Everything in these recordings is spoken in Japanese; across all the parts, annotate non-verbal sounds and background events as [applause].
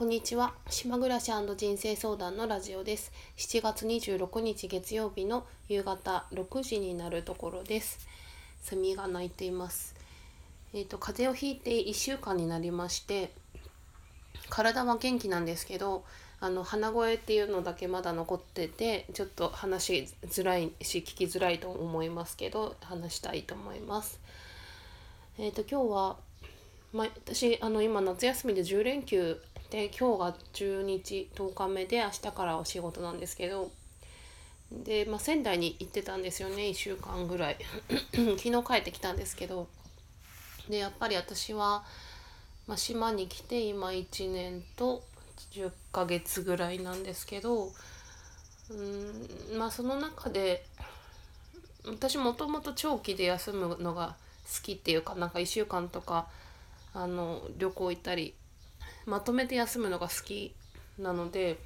こんにちは。島暮らし人生相談のラジオです。7月26日月曜日の夕方6時になるところです。セミが鳴いています。えっ、ー、と風邪をひいて1週間になりまして体は元気なんですけどあの鼻声っていうのだけまだ残っててちょっと話しづらいし聞きづらいと思いますけど話したいと思います。えっ、ー、と今日は、まあ、私あの今夏休みで10連休で今日が10日10日目で明日からお仕事なんですけど。で、まあ、仙台に行ってたんですよね1週間ぐらい。[clears throat] 昨日帰ってきたんですけど。でやっぱり私は、まあ、島に来て今1年と10ヶ月ぐらいなんですけど。うんまあその中で私もともと長期で休むのが好きっていうかなんか1週間とかあの旅行行ったりまとめて休むのが好きなので、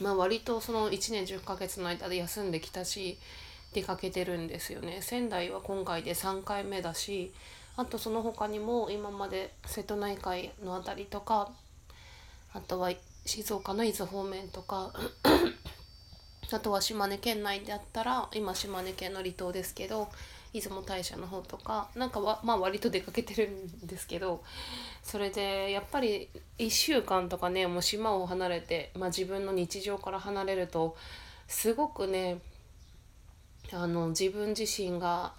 まあ、割とその1年10ヶ月の間で休んできたし出かけてるんですよね。仙台は今回で3回目だしあとその他にも今まで瀬戸内海の辺りとかあとは静岡の伊豆方面とか [clears throat] あとは島根県内であったら今島根県の離島ですけど出雲大社の方とかなんかはまあ割と出かけてるんですけどそれでやっぱり1週間とかねもう島を離れて、まあ、自分の日常から離れるとすごくねあの自分自身が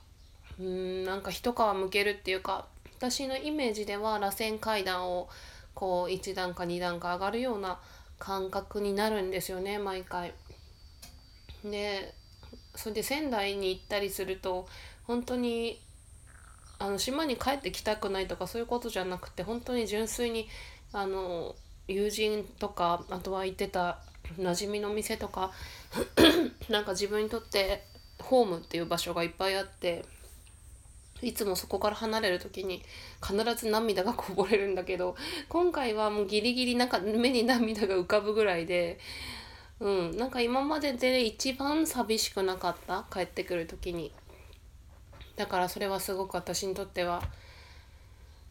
うんなんか一皮むけるっていうか私のイメージでは螺旋階段をこう1段か2段か上がるような感覚になるんですよね毎回。でそれで仙台に行ったりすると本当にあの島に帰ってきたくないとかそういうことじゃなくて本当に純粋にあの友人とかあとは行ってた馴染みの店とか [clears throat] なんか自分にとってホームっていう場所がいっぱいあっていつもそこから離れる時に必ず涙がこぼれるんだけど今回はもうギリギリなんか目に涙が浮かぶぐらいでうんなんか今までで一番寂しくなかった？帰ってくる時に。だからそれはすごく私にとっては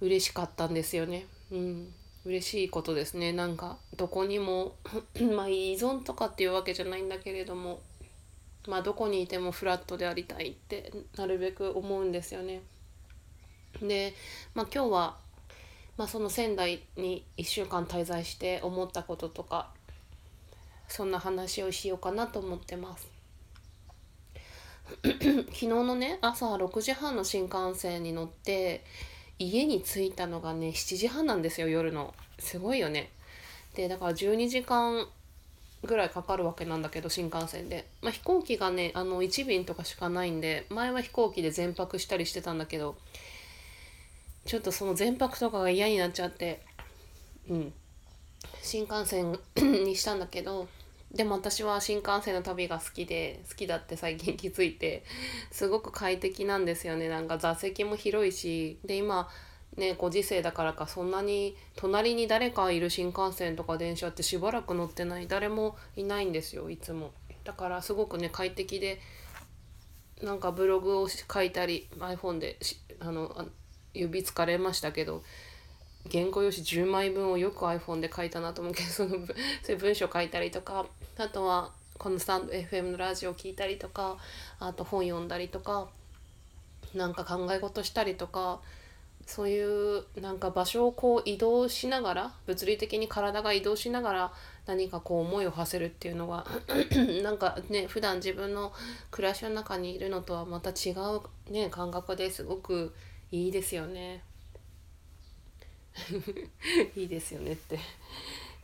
嬉しかったんですよねうん嬉しいことですねなんかどこにも [clears throat] まあ依存とかっていうわけじゃないんだけれどもまあどこにいてもフラットでありたいってなるべく思うんですよね。で、まあ、今日は、まあ、その仙台に1週間滞在して思ったこととかそんな話をしようかなと思ってます。[coughs] 昨日のね朝6時半の新幹線に乗って家に着いたのがね7時半なんですよ夜の。すごいよね。でだから12時間ぐらいかかるわけなんだけど新幹線で、まあ、飛行機がねあの1便とかしかないんで前は飛行機で全泊したりしてたんだけどちょっとその全泊とかが嫌になっちゃってうん。新幹線にしたんだけどでも私は新幹線の旅が好きで好きだって最近気づいてすごく快適なんですよね。なんか座席も広いしで今ねご時世だからかそんなに隣に誰かいる新幹線とか電車ってしばらく乗ってない誰もいないんですよいつも。だからすごくね快適でなんかブログを書いたり iPhone であの指疲れましたけど原稿用紙10枚分をよく iPhone で書いたなと思うけどその [laughs] そういう文章書いたりとかあとはこのスタンド FM のラジオ聞いたりとかあと本読んだりとかなんか考え事したりとかそういうなんか場所をこう移動しながら物理的に体が移動しながら何かこう思いを馳せるっていうのは [clears throat] なんかね普段自分の暮らしの中にいるのとはまた違うね感覚ですごくいいですよね。[laughs] いいですよねって。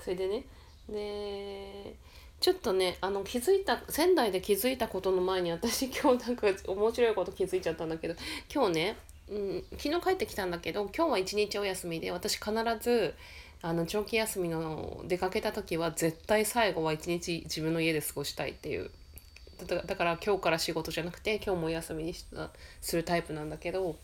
それでねでちょっとねあの気づいた仙台で気づいたことの前に私今日なんか面白いこと気づいちゃったんだけど今日ね、うん、昨日帰ってきたんだけど今日は一日お休みで私必ずあの長期休みの出かけた時は絶対最後は一日自分の家で過ごしたいっていう。だから今日から仕事じゃなくて今日もお休みにするタイプなんだけど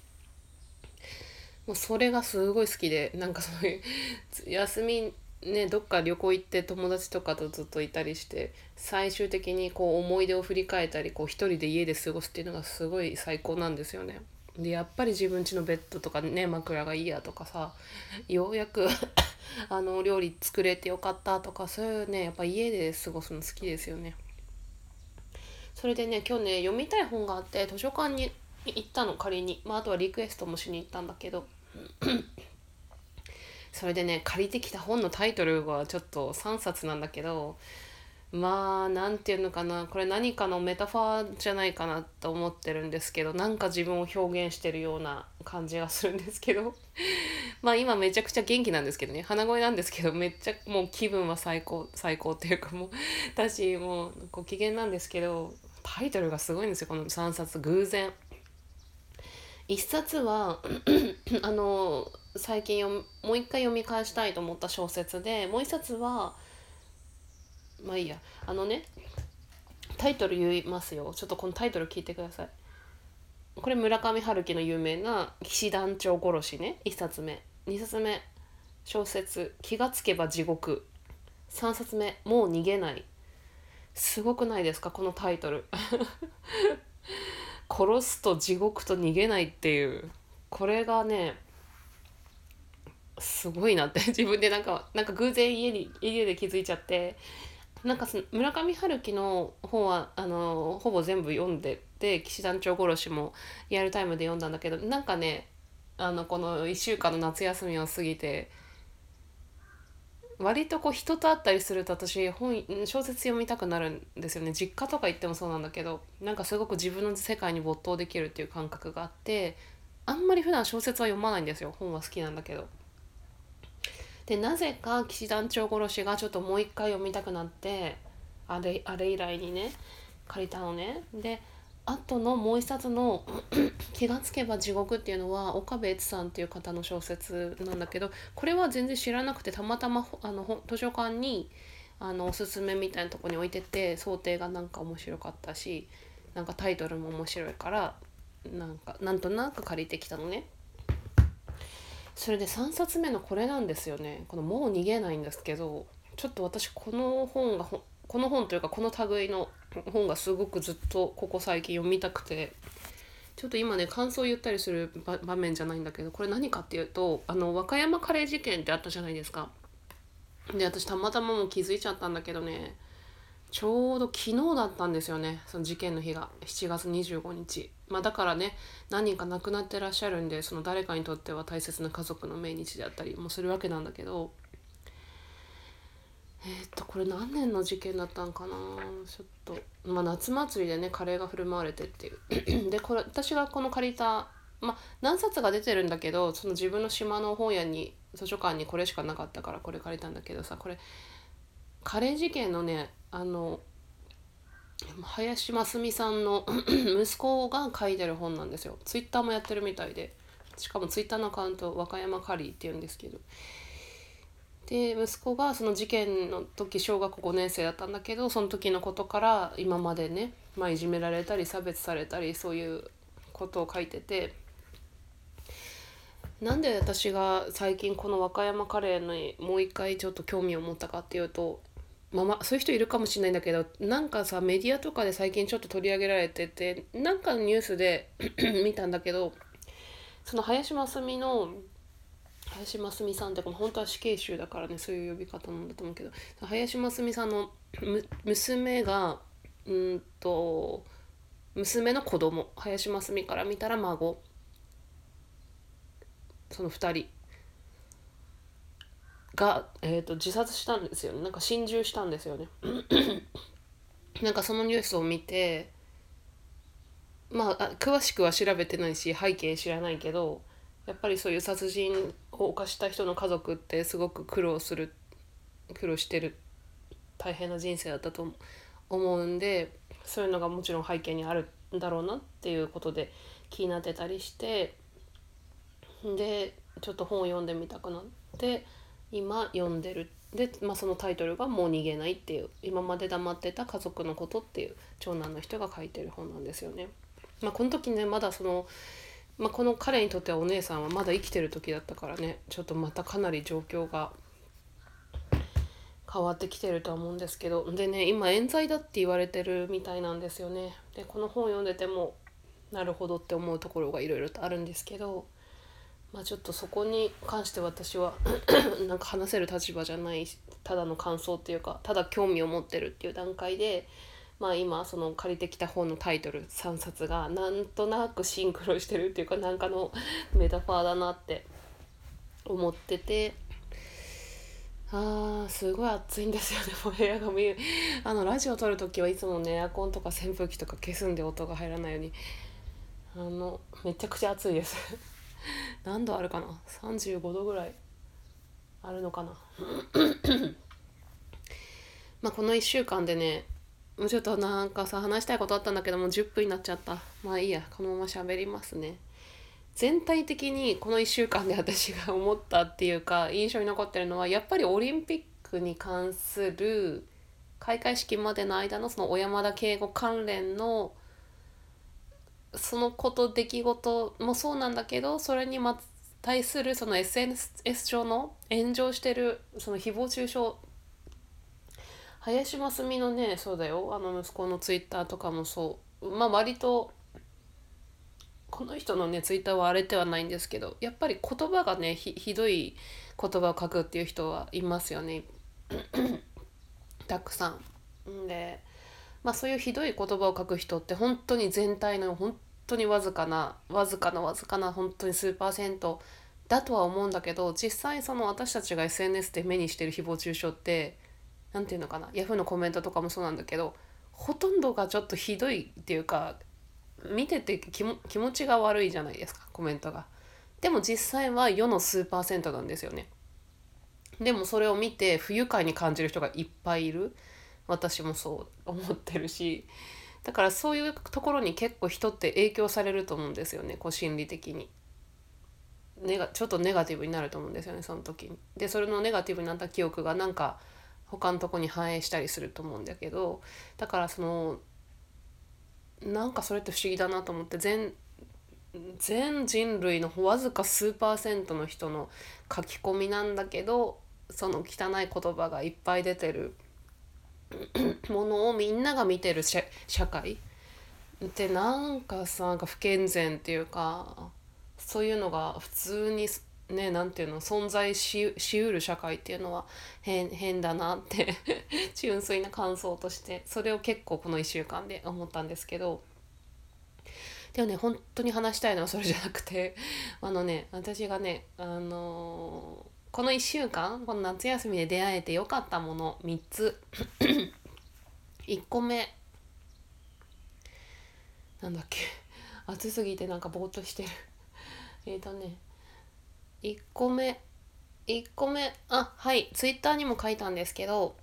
もうそれがすごい好きでなんかそういう休みねどっか旅行行って友達とかとずっといたりして最終的にこう思い出を振り返ったりこう一人で家で過ごすっていうのがすごい最高なんですよね。でやっぱり自分家のベッドとかね枕がいいやとかさようやく [laughs] あの料理作れてよかったとかそういうねやっぱ家で過ごすの好きですよね。それでね今日ね読みたい本があって図書館に行ったの仮に、まあ、あとはリクエストもしに行ったんだけどそれでね借りてきた本のタイトルはちょっと3冊なんだけどまあ何て言うのかなこれ何かのメタファーじゃないかなと思ってるんですけどなんか自分を表現してるような感じがするんですけど [laughs] まあ今めちゃくちゃ元気なんですけどね鼻声なんですけどめっちゃもう気分は最高最高っていうかもう私もうご機嫌なんですけどタイトルがすごいんですよこの3冊偶然。1冊は [clears throat] あの最近もう一回読み返したいと思った小説でもう一冊はまあいいや。あのねタイトル言いますよ。ちょっとこのタイトル聞いてください。これ村上春樹の有名な「騎士団長殺しね」1冊目。2冊目。小説「気がつけば地獄」3冊目「もう逃げない」すごくないですか？このタイトル。[laughs] 殺すと地獄と逃げないっていうこれがねすごいなって。[laughs] 自分でなんかなんか偶然家に家で気づいちゃって。なんか村上春樹の本はあのほぼ全部読んでて騎士団長殺しもリアルタイムで読んだんだけどなんかねあのこの1週間の夏休みを過ぎて割とこう人と会ったりすると私本小説読みたくなるんですよね実家とか行ってもそうなんだけどなんかすごく自分の世界に没頭できるっていう感覚があってあんまり普段小説は読まないんですよ本は好きなんだけど。でなぜか騎士団長殺しがちょっともう一回読みたくなってあれあれ以来にね借りたのね。であとのもう一冊の「[clears throat] 気がつけば地獄」っていうのは岡部悦さんっていう方の小説なんだけどこれは全然知らなくてたまたまあの図書館にあのおすすめみたいなとこに置いてて想定がなんか面白かったしなんかタイトルも面白いからなんかなんとなく借りてきたのね。それで3冊目のこれなんですよねこの「もう逃げない」んですけどちょっと私この本がこの本というかこの類の本がすごくずっとここ最近読みたくてちょっと今ね感想を言ったりする場面じゃないんだけどこれ何かっていうとあの和歌山カレー事件ってあったじゃないですか。で私たまたまもう気づいちゃったんだけどねちょうど昨日だったんですよねその事件の日が7月25日まあだからね何人か亡くなってらっしゃるんでその誰かにとっては大切な家族の命日であったりもするわけなんだけどえ、っとこれ何年の事件だったんかな？ちょっと。まあ夏祭りでねカレーが振る舞われてっていう。[coughs] でこれ私がこの借りたまあ何冊が出てるんだけどその自分の島の本屋に図書館にこれしかなかったからこれ借りたんだけどさこれカレー事件のねあの林真澄さんの [coughs] 息子が書いてる本なんですよ。ツイッターもやってるみたいで。しかもツイッターのアカウント和歌山カリーって言うんですけど。で息子がその事件の時小学校5年生だったんだけどその時のことから今までね、まあ、いじめられたり差別されたりそういうことを書いててなんで私が最近この和歌山カレーにもう一回ちょっと興味を持ったかっていうとまあ、まあそういう人いるかもしれないんだけどなんかさメディアとかで最近ちょっと取り上げられててなんかのニュースで [coughs] 見たんだけどその林真澄の林真澄さんって本当は死刑囚だからねそういう呼び方なんだと思うけど林真澄さんの娘がうんと娘の子供林真澄から見たら孫。その2人。が、えーと、自殺したんですよね。なんか心中したんですよね。[clears throat] なんかそのニュースを見てまあ詳しくは調べてないし背景知らないけどやっぱりそういう殺人を犯した人の家族ってすごく苦労する苦労してる大変な人生だったと思うんでそういうのがもちろん背景にあるんだろうなっていうことで気になってたりしてでちょっと本を読んでみたくなって今読んでるで、まあ、そのタイトルが「もう逃げない」っていう今まで黙ってた家族のことっていう長男の人が書いてる本なんですよね。まあ、この時ねまだその、まあ、この彼にとってはお姉さんはまだ生きてる時だったからね。ちょっとまたかなり状況が変わってきてるとは思うんですけど。でね今冤罪だって言われてるみたいなんですよね。でこの本読んでてもなるほどって思うところがいろいろとあるんですけど、まあ、ちょっとそこに関して私は [clears throat] なんか話せる立場じゃないただの感想っていうかただ興味を持ってるっていう段階で、まあ、今その借りてきた本のタイトル3冊がなんとなくシンクロしてるっていうかなんかのメタファーだなって思ってて。あーすごい暑いんですよね [laughs] もう部屋が見えるあのラジオ撮る時はいつもねエアコンとか扇風機とか消すんで音が入らないように。あのめちゃくちゃ暑いです。[laughs] 何度あるかな？35度ぐらい。あるのかな？[coughs] まあこの1週間でねちょっとなんかさ話したいことあったんだけどもう10分になっちゃった。まあいいやこのまま喋りますね。全体的にこの1週間で私が思ったっていうか印象に残ってるのはやっぱりオリンピックに関する開会式までの間のその小山田圭吾関連のそのこと出来事もそうなんだけどそれにま対するその SNS 上の炎上してるその誹謗中傷林真澄のねそうだよ。あの息子のツイッターとかもそう。まあ割とこの人のねツイッターは荒れてはないんですけどやっぱり言葉がねひどい言葉を書くっていう人はいますよね。[clears throat] たくさん。でまあそういうひどい言葉を書く人って本当に全体の本当にわずかなわずかなわずかな本当に数パーセントだとは思うんだけど実際その私たちが SNS で目にしてる誹謗中傷って何て言うのかなヤフーのコメントとかもそうなんだけどほとんどがちょっとひどいっていうか見てて気持ちが悪いじゃないですかコメントが。でも実際は世の数パーセントなんですよね。でもそれを見て不愉快に感じる人がいっぱいいる。私もそう思ってるしだからそういうところに結構人って影響されると思うんですよねこう心理的に。ネガちょっとネガティブになると思うんですよねその時に。でそれのネガティブになった記憶がなんか他のとこに反映したりすると思うんだけどだからそのなんかそれって不思議だなと思って全全人類のわずか数パーセントの人の書き込みなんだけどその汚い言葉がいっぱい出てる [coughs] ものをみんなが見てる社会。ってなんかさなんか不健全っていうかそういうのが普通にねなんていうの存在ししうる社会っていうのは変変だなって [laughs] 純粋な感想としてそれを結構この1週間で思ったんですけど。でもね本当に話したいのは [laughs] それじゃなくてあのね私がねあのーこの1週間この夏休みで出会えてよかったもの3つ。[clears throat] 1個目。なんだっけ。暑すぎてなんかぼーっとしてる。えっとね。1個目1個目あはいツイッターにも書いたんですけど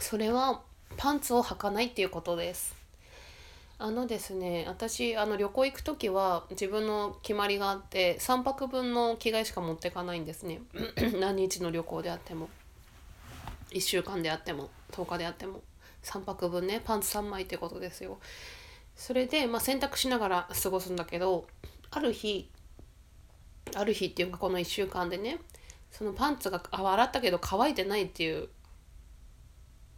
それはパンツを履かないっていうことです。あのですね私あの旅行行く時は自分の決まりがあって3泊分の着替えしか持ってかないんですね。[clears throat] 何日の旅行であっても。1週間であっても10日であっても。3泊分ねパンツ3枚ってことですよ。それで、まあ、洗濯しながら過ごすんだけどある日ある日っていうかこの1週間でねそのパンツが洗ったけど乾いてないっていう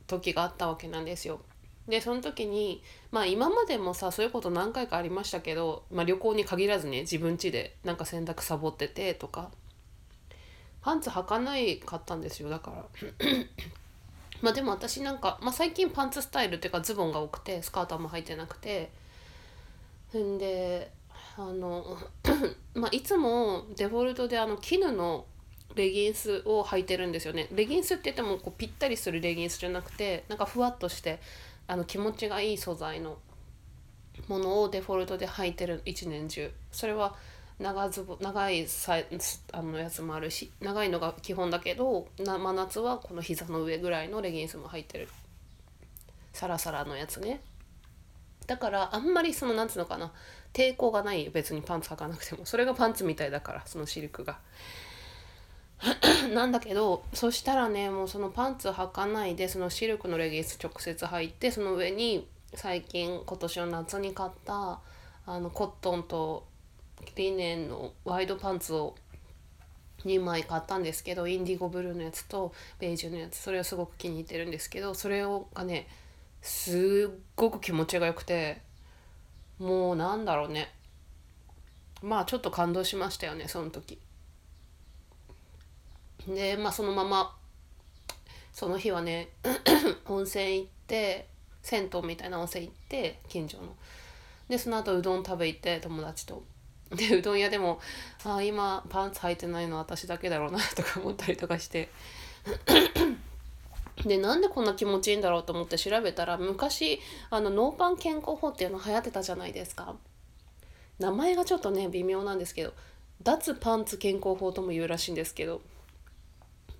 時があったわけなんですよ。でその時にまあ今までもさそういうこと何回かありましたけど、まあ、旅行に限らずね自分家でなんか洗濯サボっててとか。パンツ履かないかったんですよだから。[clears throat] まあでも私なんか、まあ、最近パンツスタイルっていうかズボンが多くてスカートも履いてなくて。んであの [coughs] まあいつもデフォルトであの絹のレギンスを履いてるんですよね。レギンスって言ってもこうぴったりするレギンスじゃなくてなんかふわっとしてあの気持ちがいい素材のものをデフォルトで履いてる一年中。それは長ズボ長いさあのやつもあるし長いのが基本だけどな真夏はこの膝の上ぐらいのレギンスも履いてる。サラサラのやつね。だからあんまりそのなんつうのかな。抵抗がない別にパンツ履かなくても。それがパンツみたいだからそのシルクが。なんだけどそしたらねもうそのパンツ履かないでそのシルクのレギンス直接履いてその上に最近今年の夏に買ったあのコットンとリネンのワイドパンツを2枚買ったんですけどインディゴブルーのやつとベージュのやつそれをすごく気に入ってるんですけどそれをがねすっごく気持ちが良くて。もうなんだろうねまあちょっと感動しましたよねその時。でまあそのままその日はね [coughs] 温泉行って銭湯みたいな温泉行って近所の。でその後うどん食べ行って友達と。でうどん屋でもああ今パンツ履いてないの私だけだろうなとか思ったりとかしてでなんでこんな気持ちいいんだろうと思って調べたら昔あのノーパン健康法っていうの流行ってたじゃないですか。名前がちょっとね微妙なんですけど脱パンツ健康法とも言うらしいんですけど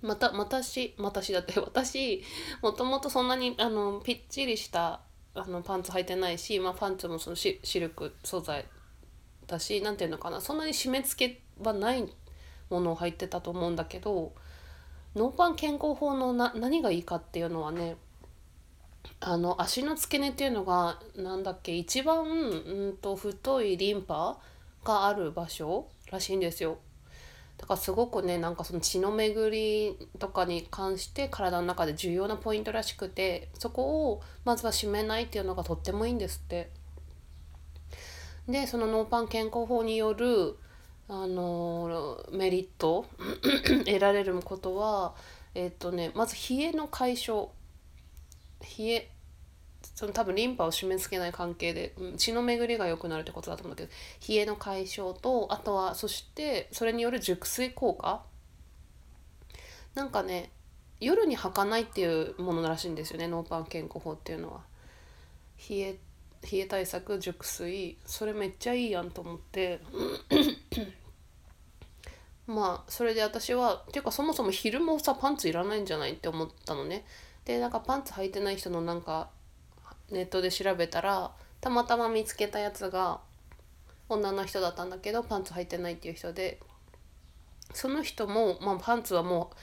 また私私だって [laughs] 私もともとそんなにあのぴっちりしたあのパンツ履いてないし、まあ、パンツもそのシルク素材だし何ていうのかなそんなに締め付けはないものを履いてたと思うんだけどノーパン健康法のな何がいいかっていうのはねあの足の付け根っていうのが何だっけ一番うんと太いリンパがある場所らしいんですよ。だからすごくねなんかその血の巡りとかに関して体の中で重要なポイントらしくてそこをまずは締めないっていうのがとってもいいんですって。でそのノーパン健康法によるあのメリット [clears throat] 得られることはえっ、とねまず冷えの解消。冷えその多分リンパを締め付けない関係で、血の巡りが良くなるってことだと思うんだけど冷えの解消とあとはそしてそれによる熟睡効果。なんかね夜に履かないっていうものらしいんですよねノーパン健康法っていうのは。冷え冷え対策熟睡それめっちゃいいやんと思って。まあそれで私はっていうかそもそも昼もさパンツいらないんじゃないって思ったのね。でなんかパンツ履いてない人のなんかネットで調べたらたまたま見つけたやつが女の人だったんだけどパンツ履いてないっていう人で。その人も、まあ、パンツはもう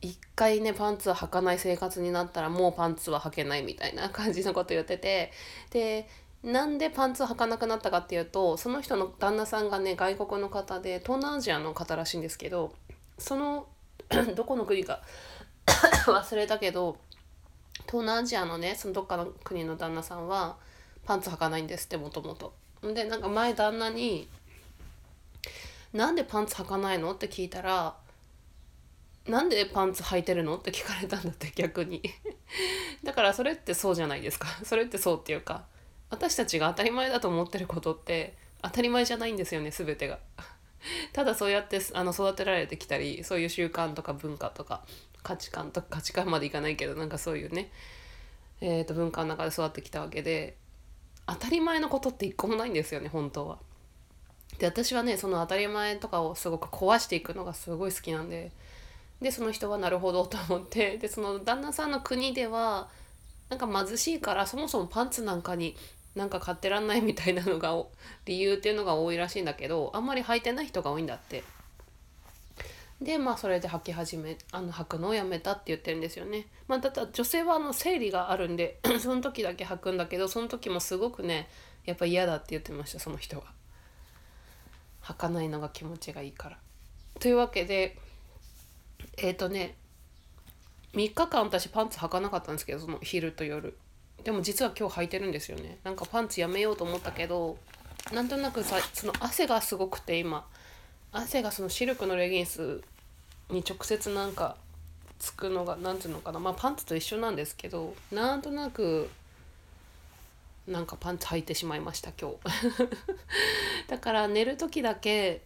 一回ねパンツは履かない生活になったらもうパンツは履けないみたいな感じのこと言ってて。でなんでパンツ履かなくなったかっていうとその人の旦那さんがね外国の方で東南アジアの方らしいんですけどその [clears throat] どこの国か [coughs] 忘れたけど東南アジアのねそのどっかの国の旦那さんはパンツ履かないんですってもともと。でなんか前旦那に「なんでパンツ履かないの?」って聞いたら「なんでパンツ履いてるの?」って聞かれたんだって逆に [laughs] だからそれってそうじゃないですかそれってそうっていうか私たちが当たり前だと思ってることって当たり前じゃないんですよね全てが。[laughs] ただそうやってあの育てられてきたりそういう習慣とか文化とか価値観とか価値観までいかないけどなんかそういうね、えー、と文化の中で育ってきたわけで当たり前のことって一個もないんですよね本当は。で私はねその当たり前とかをすごく壊していくのがすごい好きなんででその人はなるほどと思ってでその旦那さんの国ではなんか貧しいからそもそもパンツなんかになんか買ってらんないみたいなのが理由っていうのが多いらしいんだけどあんまり履いてない人が多いんだって。でまあそれで履き始めあの履くのをやめたって言ってるんですよね。まあだった女性はあの生理があるんで [clears throat] その時だけ履くんだけどその時もすごくねやっぱ嫌だって言ってましたその人は履かないのが気持ちがいいから。というわけでえっ、ー、とね3日間私パンツ履かなかったんですけどその昼と夜。でも実は今日履いてるんですよね。なんかパンツやめようと思ったけどなんとなくさその汗がすごくて今。汗がそのシルクのレギンスに直接なんかつくのが何ていうのかな。まあパンツと一緒なんですけどなんとなくなんかパンツ履いてしまいました今日。[laughs] だから寝る時だけ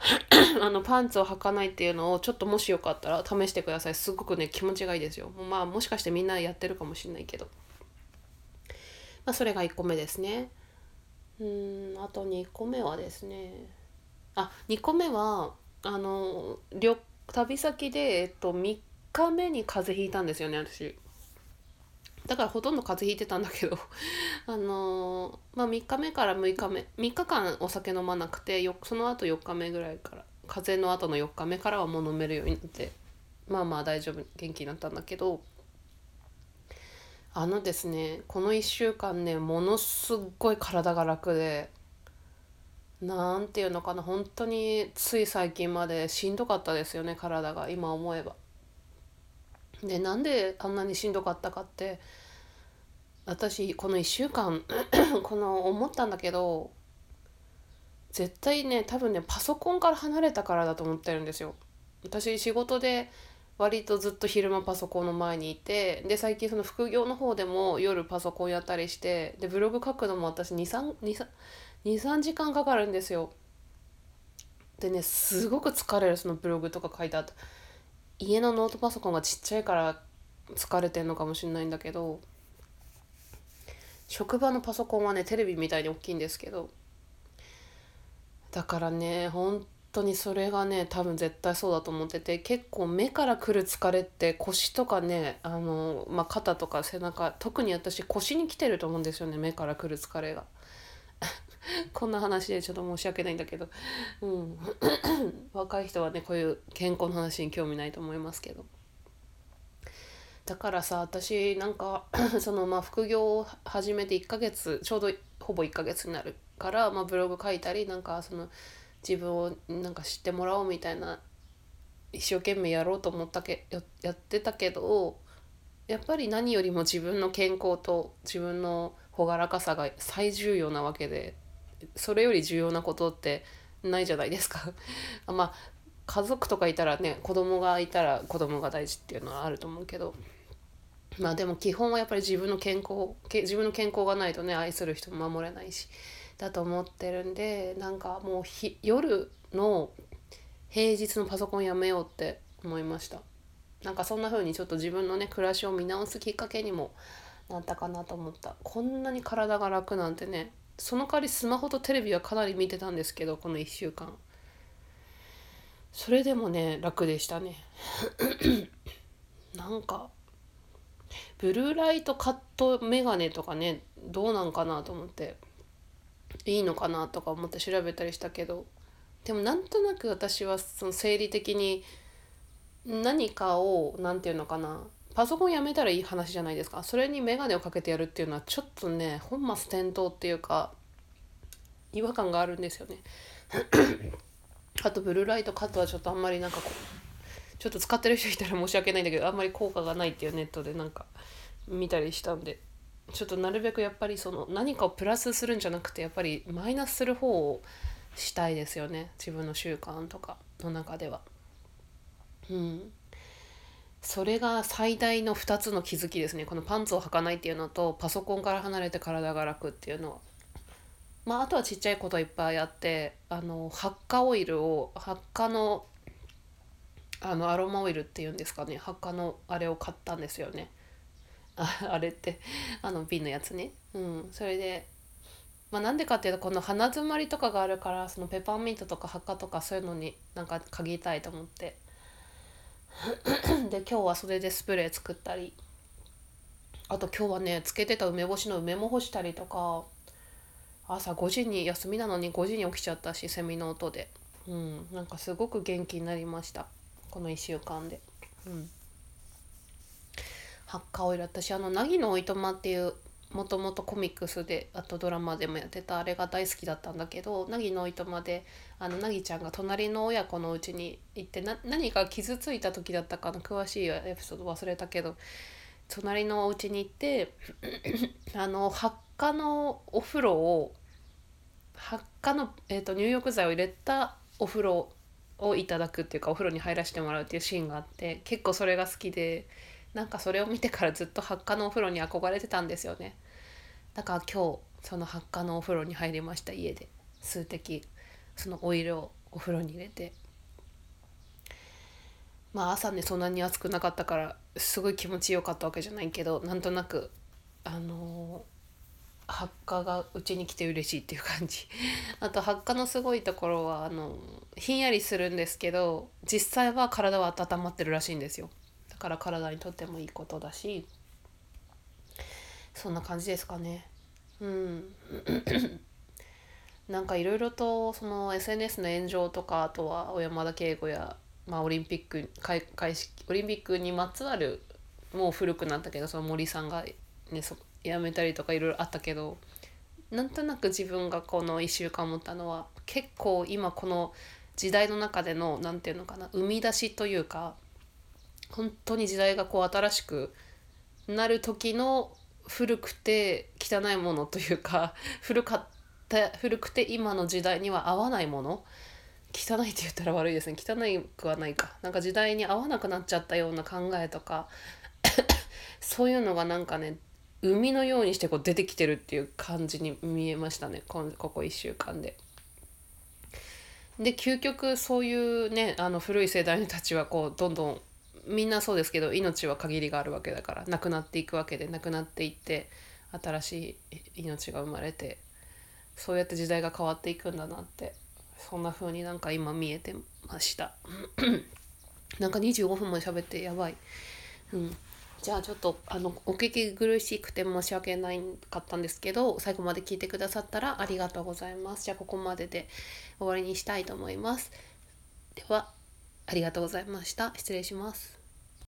[clears throat] あのパンツを履かないっていうのをちょっともしよかったら試してください。すごくね気持ちがいいですよ。まあもしかしてみんなやってるかもしれないけど。まあ、それが1個目ですね。うんあと2個目はですねあ2個目はあの旅旅先で、えっと、3日目に風邪ひいたんですよね私。だからほとんど風邪ひいてたんだけど [laughs] あのまあ3日目から6日目3日間お酒飲まなくてよその後4日目ぐらいから風邪の後の4日目からはもう飲めるようになってまあまあ大丈夫元気になったんだけどあのですねこの1週間ねものすっごい体が楽でなんていうのかな本当につい最近までしんどかったですよね体が今思えば。でなんであんなにしんどかったかって私この1週間 [clears throat] この思ったんだけど絶対ね多分ねパソコンから離れたからだと思ってるんですよ。私仕事で割とずっと昼間パソコンの前にいてで最近その副業の方でも夜パソコンやったりしてでブログ書くのも私23時間かかるんですよ。でねすごく疲れるそのブログとか書いた家のノートパソコンがちっちゃいから疲れてんのかもしれないんだけど職場のパソコンはねテレビみたいに大きいんですけどだからね本当にそれがね多分絶対そうだと思ってて結構目からくる疲れって腰とかねあの、まあ、肩とか背中特に私腰に来てると思うんですよね目からくる疲れが。[laughs] こんな話でちょっと申し訳ないんだけど、うん、[coughs] 若い人はねこういう健康の話に興味ないと思いますけど。だからさ私なんか [coughs] そのまあ副業を始めて1ヶ月ちょうどほぼ1ヶ月になるから、まあ、ブログ書いたりなんかその自分をなんか知ってもらおうみたいな一生懸命やろうと思ったけやってたけどやっぱり何よりも自分の健康と自分の朗らかさが最重要なわけでそれより重要なことってないじゃないですか。[laughs] まあ家族とかいたらね子供がいたら子供が大事っていうのはあると思うけどまあでも基本はやっぱり自分の健康自分の健康がないとね愛する人も守れないしだと思ってるんでなんかもうひ夜の平日のパソコンやめようって思いました。なんかそんな風にちょっと自分のね暮らしを見直すきっかけにもなったかなと思った。こんなに体が楽なんてねその代わりスマホとテレビはかなり見てたんですけどこの1週間。それでもね楽でしたね。[clears throat] なんかブルーライトカットメガネとかねどうなんかなと思って。いいのかなとか思って調べたりしたけどでもなんとなく私はその生理的に何かを何て言うのかなパソコンやめたらいい話じゃないですか。それに眼鏡をかけてやるっていうのはちょっとね本末転倒っていうか違和感があるんですよね。[coughs] あとブルーライトカットはちょっとあんまりなんかこうちょっと使ってる人いたら申し訳ないんだけどあんまり効果がないっていうネットでなんか見たりしたんでちょっとなるべくやっぱりその何かをプラスするんじゃなくてやっぱりマイナスする方をしたいですよね自分の習慣とかの中では。うん、それが最大の2つの気づきですねこのパンツを履かないっていうのとパソコンから離れて体が楽っていうのは。まあ、あとはちっちゃいこといっぱいあってあの発火オイルを発火のあのアロマオイルっていうんですかね発火のあれを買ったんですよね。[laughs] あれってあの瓶のやつね。うん。それでまあなんでかっていうとこの鼻づまりとかがあるからそのペパーミントとかハカとかそういうのになんか嗅ぎたいと思って。で今日はそれでスプレー作ったり。あと今日はねつけてた梅干しの梅も干したりとか。朝5時に休みなのに5時に起きちゃったしセミの音で。うん。なんかすごく元気になりました。この1週間で。うん。ハッカオイル私あの凪のおいとまっていうもともとコミックスであとドラマでもやってたあれが大好きだったんだけど凪のおいとまであの凪ちゃんが隣の親子のうちに行ってな何か傷ついた時だったかな詳しいエピソード忘れたけど隣のお家に行って [clears throat] あの発火のお風呂を発火の、えーと入浴剤を入れたお風呂をいただくっていうかお風呂に入らせてもらうっていうシーンがあって結構それが好きで。なんかそれを見てからずっと発火のお風呂に憧れてたんですよね。だから今日その発火のお風呂に入りました家で。数滴そのオイルをお風呂に入れて。まあ朝ねそんなに暑くなかったからすごい気持ちよかったわけじゃないけどなんとなくあのー、発火がうちに来て嬉しいっていう感じ。[laughs] あと発火のすごいところはあのひんやりするんですけど実際は体は温まってるらしいんですよ。から体にとってもいいことだしそんな感じですかね。うん。[coughs] なんかいろいろとその SNS の炎上とかあとは小山田圭吾や、まあ、オリンピック開会式オリンピックにまつわるもう古くなったけどその森さんが、ね、そ辞めたりとかいろいろあったけどなんとなく自分がこの1週間思ったのは結構今この時代の中での何て言うのかな生み出しというか本当に時代がこう新しくなる時の古くて汚いものというか [laughs] 古かった古くて今の時代には合わないもの。汚いって言ったら悪いですね。汚いくはないか。なんか時代に合わなくなっちゃったような考えとか [coughs] そういうのがなんかね海のようにしてこう出てきてるっていう感じに見えましたね。ここ1週間で。で究極そういうねあの古い世代たちはこうどんどんみんなそうですけど命は限りがあるわけだからなくなっていくわけでなくなっていって新しい命が生まれてそうやって時代が変わっていくんだなってそんな風になんか今見えてました。[clears throat] なんか25分も喋ってやばい。うん。じゃあちょっとあのお聞き苦しくて申し訳ないかったんですけど最後まで聞いてくださったらありがとうございます。じゃあここまでで終わりにしたいと思います。ではありがとうございました。失礼します。